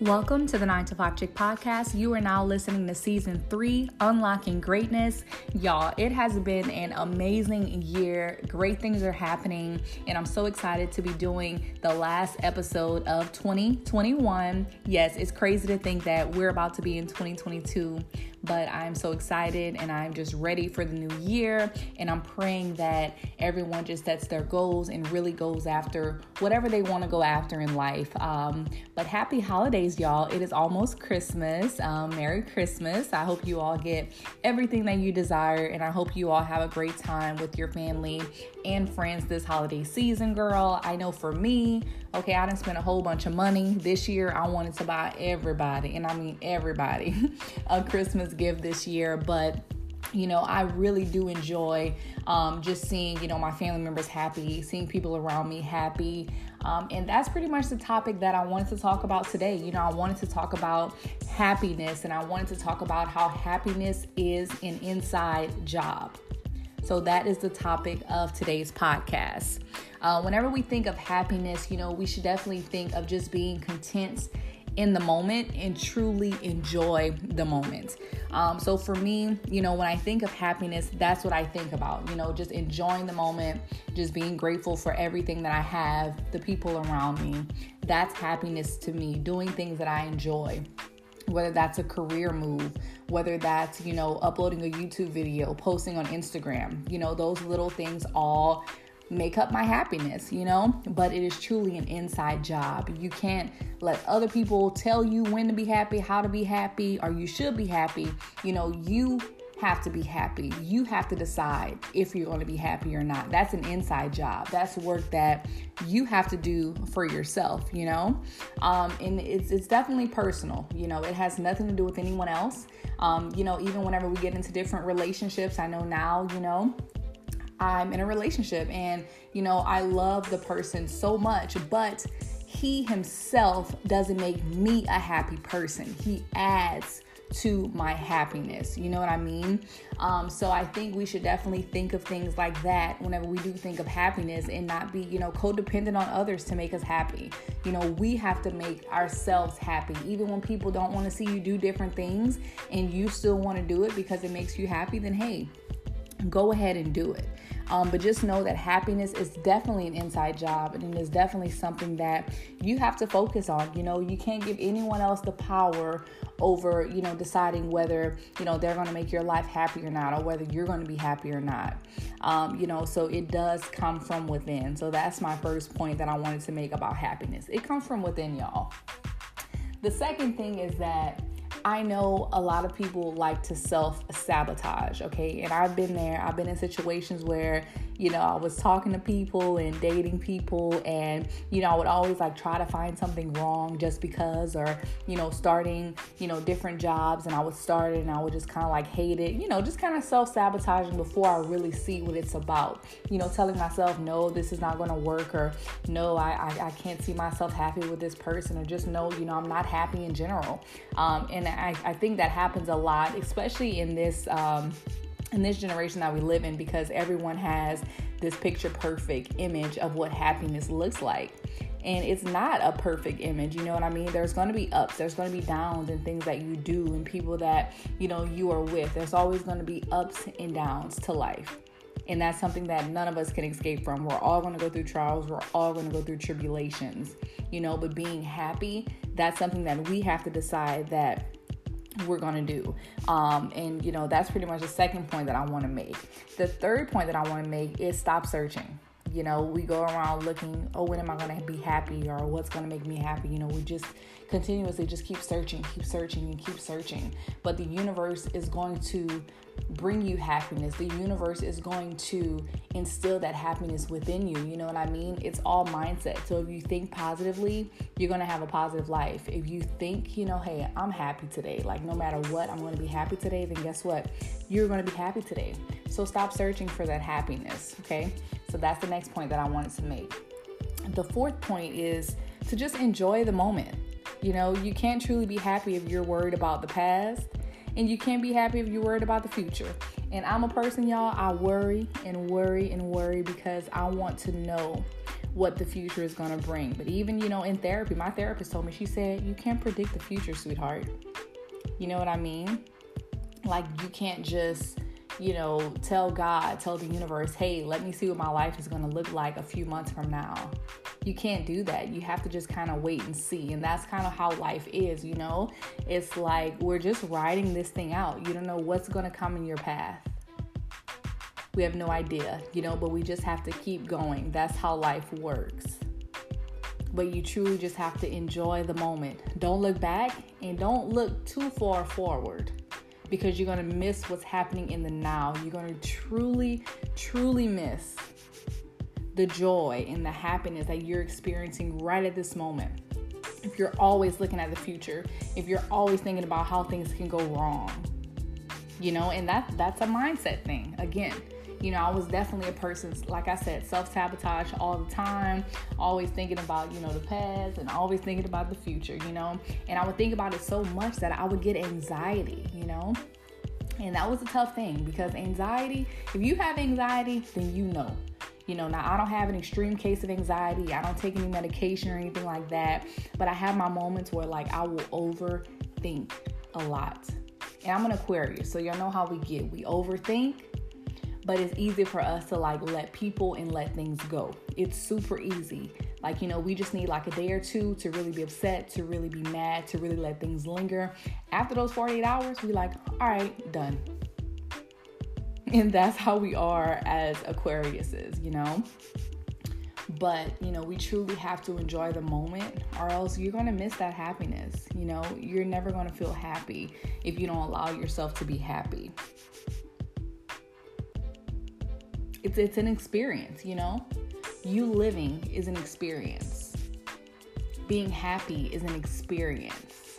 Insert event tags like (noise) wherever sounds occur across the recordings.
Welcome to the 9 to 5 Chick podcast. You are now listening to season three, Unlocking Greatness. Y'all, it has been an amazing year. Great things are happening, and I'm so excited to be doing the last episode of 2021. Yes, it's crazy to think that we're about to be in 2022 but I'm so excited and I'm just ready for the new year. And I'm praying that everyone just sets their goals and really goes after whatever they want to go after in life. Um, but happy holidays, y'all. It is almost Christmas. Um, Merry Christmas. I hope you all get everything that you desire, and I hope you all have a great time with your family and friends this holiday season, girl. I know for me, okay, I didn't spend a whole bunch of money this year. I wanted to buy everybody, and I mean everybody, (laughs) a Christmas gift this year, but you know, I really do enjoy um, just seeing, you know, my family members happy, seeing people around me happy. Um, and that's pretty much the topic that I wanted to talk about today. You know, I wanted to talk about happiness and I wanted to talk about how happiness is an inside job. So that is the topic of today's podcast. Uh, whenever we think of happiness, you know, we should definitely think of just being content in the moment and truly enjoy the moment. Um, so for me, you know, when I think of happiness, that's what I think about, you know, just enjoying the moment, just being grateful for everything that I have, the people around me. That's happiness to me, doing things that I enjoy whether that's a career move, whether that's, you know, uploading a YouTube video, posting on Instagram, you know, those little things all make up my happiness, you know? But it is truly an inside job. You can't let other people tell you when to be happy, how to be happy, or you should be happy. You know, you have to be happy. You have to decide if you're going to be happy or not. That's an inside job. That's work that you have to do for yourself, you know? Um, and it's, it's definitely personal, you know, it has nothing to do with anyone else. Um, you know, even whenever we get into different relationships, I know now, you know, I'm in a relationship and, you know, I love the person so much, but he himself doesn't make me a happy person. He adds to my happiness. You know what I mean? Um, so I think we should definitely think of things like that whenever we do think of happiness and not be, you know, codependent on others to make us happy. You know, we have to make ourselves happy. Even when people don't want to see you do different things and you still want to do it because it makes you happy, then hey, go ahead and do it. Um, but just know that happiness is definitely an inside job and it is definitely something that you have to focus on. You know, you can't give anyone else the power over, you know, deciding whether, you know, they're going to make your life happy or not or whether you're going to be happy or not. Um, you know, so it does come from within. So that's my first point that I wanted to make about happiness. It comes from within, y'all. The second thing is that I know a lot of people like to self sabotage, okay? And I've been there. I've been in situations where you know, I was talking to people and dating people, and, you know, I would always like try to find something wrong just because, or, you know, starting, you know, different jobs, and I would start it and I would just kind of like hate it, you know, just kind of self sabotaging before I really see what it's about, you know, telling myself, no, this is not going to work, or no, I, I, I, can't see myself happy with this person, or just no, you know, I'm not happy in general. Um, and I, I think that happens a lot, especially in this. Um, in this generation that we live in because everyone has this picture perfect image of what happiness looks like. And it's not a perfect image, you know what I mean? There's gonna be ups, there's gonna be downs and things that you do and people that, you know, you are with. There's always gonna be ups and downs to life. And that's something that none of us can escape from. We're all gonna go through trials, we're all gonna go through tribulations, you know, but being happy, that's something that we have to decide that we're to do. Um, and, you know, that's pretty much the second point that I want to make. The third point that I want to make is stop searching. You know, we go around looking, oh, when am I going to be happy or what's going to make me happy? You know, we just continuously just keep searching, keep searching, and keep searching. But the universe is going to bring you happiness. The universe is going to instill that happiness within you. You know what I mean? It's all mindset. So if you think positively, you're going to have a positive life. If you think, you know, hey, I'm happy today, like no matter what, I'm going to be happy today, then guess what? You're going to be happy today. So stop searching for that happiness, okay? So that's the next point that I wanted to make. The fourth point is to just enjoy the moment. You know, you can't truly be happy if you're worried about the past and you can't be happy if you're worried about the future. And I'm a person, y'all, I worry and worry and worry because I want to know what the future is going to bring. But even, you know, in therapy, my therapist told me, she said, you can't predict the future, sweetheart. You know what I mean? Like, you can't just, you know, tell God, tell the universe, hey, let me see what my life is going to look like a few months from now. You can't do that. You have to just kind of wait and see. And that's kind of how life is, you know? It's like we're just riding this thing out. You don't know what's going to come in your path. We have no idea, you know, but we just have to keep going. That's how life works. But you truly just have to enjoy the moment. Don't look back and don't look too far forward because you're going to miss what's happening in the now. You're going to truly, truly miss the joy and the happiness that you're experiencing right at this moment. If you're always looking at the future, if you're always thinking about how things can go wrong, you know, and that that's a mindset thing. Again, you know, I was definitely a person, like I said, self sabotage all the time, always thinking about, you know, the past and always thinking about the future, you know. And I would think about it so much that I would get anxiety, you know. And that was a tough thing because anxiety, if you have anxiety, then you know. You know, now I don't have an extreme case of anxiety. I don't take any medication or anything like that. But I have my moments where, like, I will overthink a lot. And I'm an Aquarius, so y'all know how we get. We overthink but it's easy for us to like let people and let things go. It's super easy. Like, you know, we just need like a day or two to really be upset, to really be mad, to really let things linger. After those 48 hours, we like, all right, done. (laughs) And that's how we are as Aquariuses, you know? But, you know, we truly have to enjoy the moment or else you're going to miss that happiness. You know, you're never going to feel happy if you don't allow yourself to be happy it's it's an experience, you know? You living is an experience. Being happy is an experience.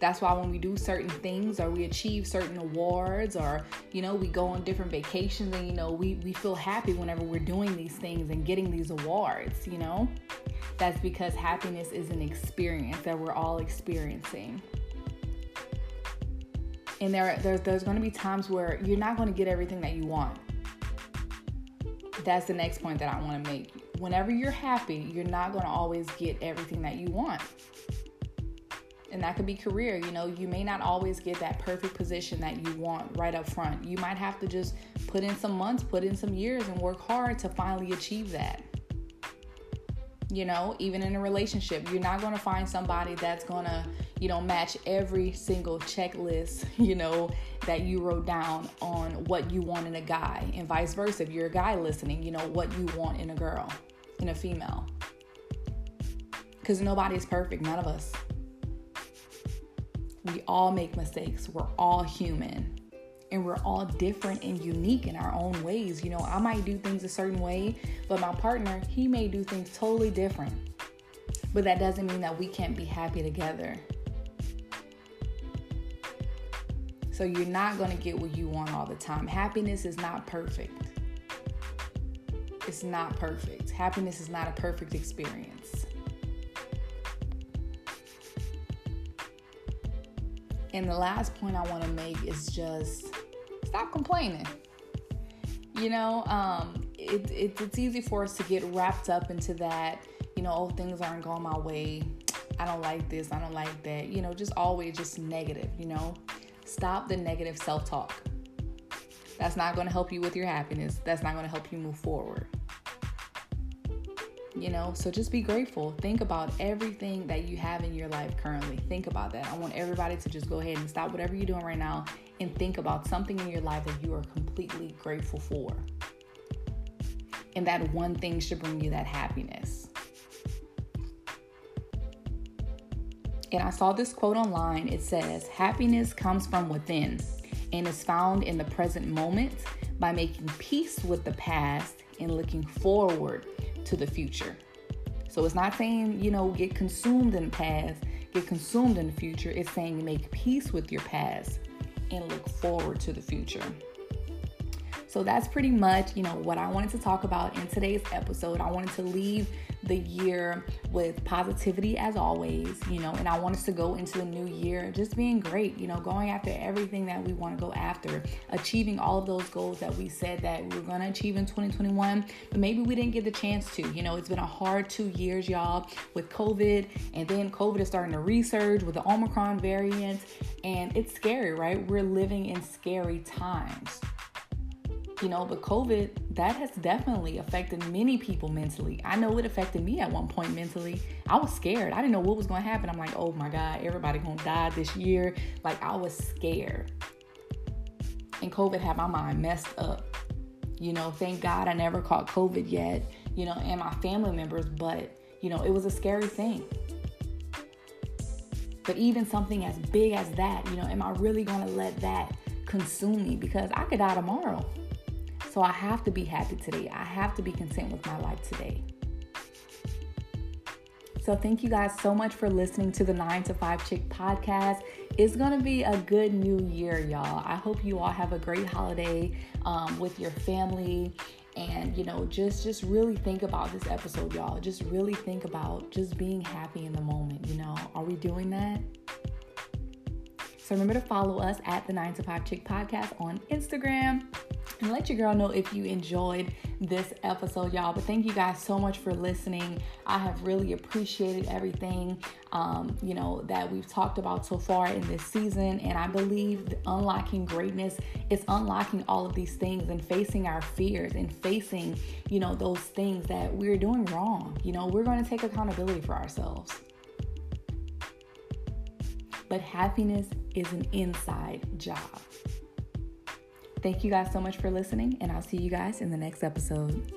That's why when we do certain things or we achieve certain awards or, you know, we go on different vacations and, you know, we, we feel happy whenever we're doing these things and getting these awards, you know? That's because happiness is an experience that we're all experiencing. And there, there there's going to be times where you're not going to get everything that you want that's the next point that I want to make. Whenever you're happy, you're not going to always get everything that you want. And that could be career. You know, you may not always get that perfect position that you want right up front. You might have to just put in some months, put in some years, and work hard to finally achieve that. You know, even in a relationship, you're not going to find somebody that's going to, you know, match every single checklist, (laughs) you know, that you wrote down on what you want in a guy, and vice versa. If you're a guy listening, you know, what you want in a girl, in a female. Because nobody's perfect, none of us. We all make mistakes, we're all human and we're all different and unique in our own ways. You know, I might do things a certain way, but my partner, he may do things totally different. But that doesn't mean that we can't be happy together. So you're not going to get what you want all the time. Happiness is not perfect. It's not perfect. Happiness is not a perfect experience. And the last point I want to make is just stop complaining. You know, um, it, it, it's easy for us to get wrapped up into that, you know, oh, things aren't going my way. I don't like this. I don't like that. You know, just always just negative, you know. Stop the negative self talk. That's not going to help you with your happiness. That's not going to help you move forward you know so just be grateful think about everything that you have in your life currently think about that i want everybody to just go ahead and stop whatever you're doing right now and think about something in your life that you are completely grateful for and that one thing should bring you that happiness and i saw this quote online it says happiness comes from within and is found in the present moment by making peace with the past and looking forward to the future. So it's not saying, you know, get consumed in the past, get consumed in the future. It's saying make peace with your past and look forward to the future. So that's pretty much, you know, what I wanted to talk about in today's episode. I wanted to leave the year with positivity as always, you know, and I want us to go into the new year just being great, you know, going after everything that we want to go after, achieving all of those goals that we said that we were going to achieve in 2021, but maybe we didn't get the chance to. You know, it's been a hard two years, y'all, with COVID, and then COVID is starting to resurge with the Omicron variant, and it's scary, right? We're living in scary times you know, but COVID, that has definitely affected many people mentally. I know it affected me at one point mentally. I was scared. I didn't know what was going to happen. I'm like, oh my God, everybody going to die this year. Like, I was scared. And COVID had my mind messed up. You know, thank God I never caught COVID yet, you know, and my family members, but, you know, it was a scary thing. But even something as big as that, you know, am I really going to let that consume me? Because I could die tomorrow. So I have to be happy today. I have to be content with my life today. So thank you guys so much for listening to the 9 to 5 Chick podcast. It's going to be a good new year, y'all. I hope you all have a great holiday um, with your family and you know just just really think about this episode y'all just really think about just being happy in the moment you know are we doing that so remember to follow us at the 9 to 5 chick podcast on instagram and let your girl know if you enjoyed this episode, y'all. But thank you guys so much for listening. I have really appreciated everything, um, you know, that we've talked about so far in this season. And I believe unlocking greatness is unlocking all of these things and facing our fears and facing, you know, those things that we're doing wrong. You know, we're going to take accountability for ourselves. But happiness is an inside job. Thank you guys so much for listening, and I'll see you guys in the next episode.